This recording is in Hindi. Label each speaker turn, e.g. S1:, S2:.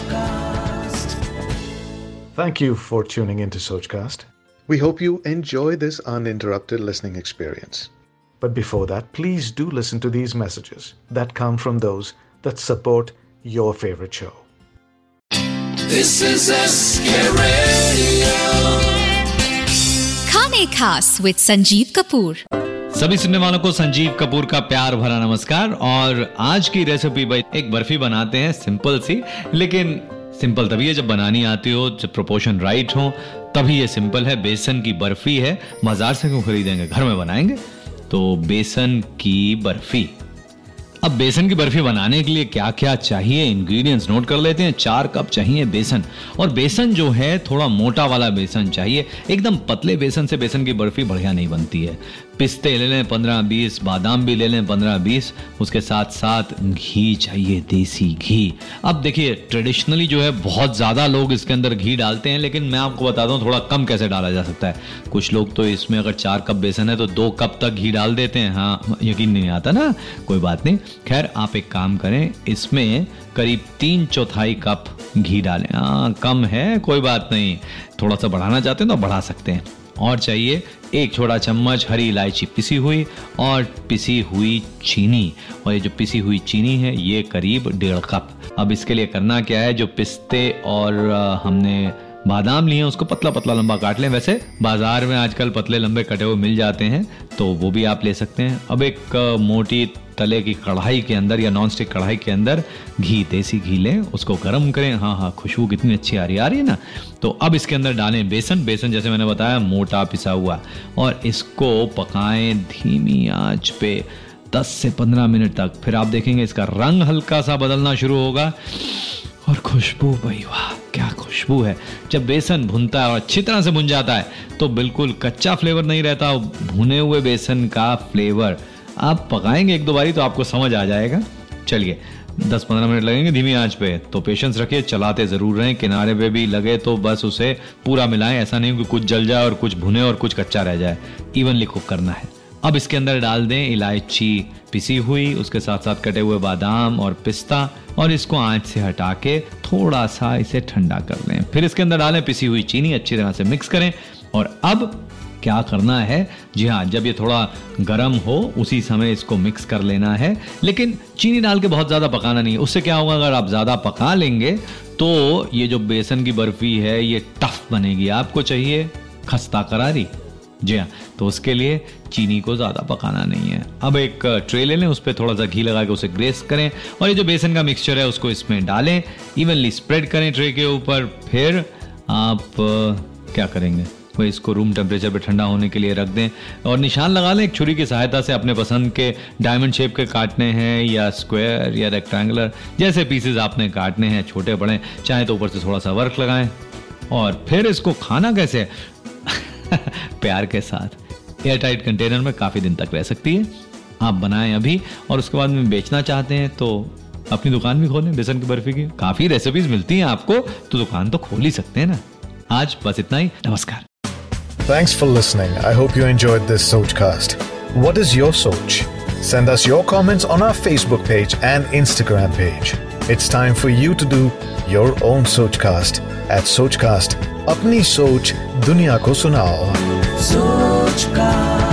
S1: Sochcast.
S2: Thank you for tuning into Sochcast. We hope you enjoy this uninterrupted listening experience. But before that, please do listen to these messages that come from those that support your favorite show.
S1: This is a Radio.
S3: Khane Khas with Sanjeev Kapoor.
S4: सभी सुनने वालों को संजीव कपूर का प्यार भरा नमस्कार और आज की रेसिपी भाई एक बर्फ़ी बनाते हैं, सिंपल सी, लेकिन सिंपल तभी है जब बनानी आती हो, जब प्रोपोर्शन राइट हो, तभी ये सिंपल है। बेसन की बर्फ़ी है, बाज़ार से क्यों खरीदेंगे? घर में बनाएँगे? तो बेसन की बर्फ़ी। अब बेसन की बर्फ़ी बनाने के लिए क्या क्या चाहिए? इंग्रेडिएंट्स नोट कर लेते हैं। चार कप चाहिए बेसन। और बेसन जो है, थोड़ा मोटा वाला बेसन चाहिए। एकदम पतले बेसन से बेसन की बर्फ़ी बढ़िया नहीं बनती है। पिस्ते ले लें पंद्रह बीस, बादाम भी ले लें पंद्रह बीस। उसके साथ साथ घी चाहिए, देसी घी। अब देखिए ट्रेडिशनली जो है, बहुत ज़्यादा लोग इसके अंदर घी डालते हैं, लेकिन मैं आपको बता दूँ, थोड़ा कम कैसे डाला जा सकता है। कुछ लोग तो इसमें अगर चार कप बेसन है तो दो कप तक घी डाल देते हैं। हाँ यकीन नहीं आता ना? कोई बात नहीं। खैर, आप एक काम करें, इसमें करीब तीन चौथाई कप घी डालें। हाँ कम है, कोई बात नहीं। थोड़ा सा बढ़ाना चाहते हैं तो बढ़ा सकते हैं। और चाहिए एक छोटा चम्मच हरी इलायची पिसी हुई और पिसी हुई चीनी। और ये जो पिसी हुई चीनी है, ये करीब डेढ़ कप। अब इसके लिए करना क्या है, जो पिस्ते और हमने बादाम लिए उसको पतला पतला लंबा काट लें। वैसे बाज़ार में आजकल पतले लंबे कटे हुए मिल जाते हैं तो वो भी आप ले सकते हैं। अब एक मोटी तले की कढ़ाई के अंदर या नॉन स्टिक कढ़ाई के अंदर घी, देसी घी लें, उसको गर्म करें। हाँ हाँ खुशबू कितनी अच्छी आ रही आ रही है ना? तो अब इसके अंदर डालें बेसन। बेसन, जैसे मैंने बताया, मोटा पिसा हुआ। और इसको पकाएँ धीमी आँच पे 10 से 15 मिनट तक। फिर आप देखेंगे इसका रंग हल्का सा बदलना शुरू होगा। और खुशबू भाई वाह! खुशबू है। जब बेसन भुनता है और अच्छी तरह से भुन जाता है तो बिल्कुल कच्चा फ्लेवर नहीं रहता भुने हुए बेसन का फ्लेवर। आप पकाएँगे एक दो बारी तो आपको समझ आ जाएगा। चलिए 10-15 मिनट लगेंगे धीमी आँच पे तो पेशेंस रखिए, चलाते ज़रूर रहें, किनारे पे भी लगे तो बस उसे पूरा मिलाएँ, ऐसा नहीं कि कुछ जल जाए और कुछ भुने और कुछ कच्चा रह जाए। इवनली कुक करना है। अब इसके अंदर डाल दें इलायची। पिसी हुई, उसके साथ साथ कटे हुए बादाम और पिस्ता और इसको आँच से हटा के थोड़ा सा इसे ठंडा कर लें। फिर इसके अंदर डालें पिसी हुई चीनी, अच्छी तरह से मिक्स करें। और अब क्या करना है? जी हाँ जब ये थोड़ा गर्म हो, उसी समय इसको मिक्स कर लेना है। लेकिन चीनी डाल के बहुत ज़्यादा पकाना नहीं है। उससे क्या होगा, अगर आप ज़्यादा पका लेंगे तो ये जो बेसन की बर्फ़ी है, ये टफ बनेगी। आपको चाहिए खस्ता करारी? जी हाँ तो उसके लिए चीनी को ज़्यादा पकाना नहीं है। अब एक ट्रे ले लें, उस पर थोड़ा सा घी लगा के उसे ग्रेस करें और ये जो बेसन का मिक्सचर है, उसको इसमें डालें इवनली स्प्रेड करें ट्रे के ऊपर। फिर आप क्या करेंगे? वही इसको रूम टेम्परेचर पे ठंडा होने के लिए रख दें और निशान लगा लें, एक छुरी की सहायता से अपने पसंद के डायमंड शेप के काटने हैं या स्क्वायर या रेक्टेंगुलर जैसे पीसेस आपने काटने हैं, छोटे, बड़े, चाहे तो ऊपर से थोड़ा सा वर्क लगाएँ। और फिर इसको खाना कैसे प्यार के साथ एयर टाइट कंटेनर में काफ़ी दिन तक रह सकती है आप बनाएँ अभी और उसके बाद में बेचना चाहते हैं तो अपनी दुकान भी खोलें बेसन की बर्फ़ी की काफ़ी रेसिपीज़ मिलती हैं आपको तो दुकान तो खोल ही सकते हैं ना आज बस इतना ही नमस्कार
S2: Thanks for listening. I hope you enjoyed this Sochcast. What is your Soch? Send us your comments on our Facebook page and Instagram page. It's time for you to do your own Sochcast at सोच अपनी सोच दुनिया को सुनाओ
S1: सोच का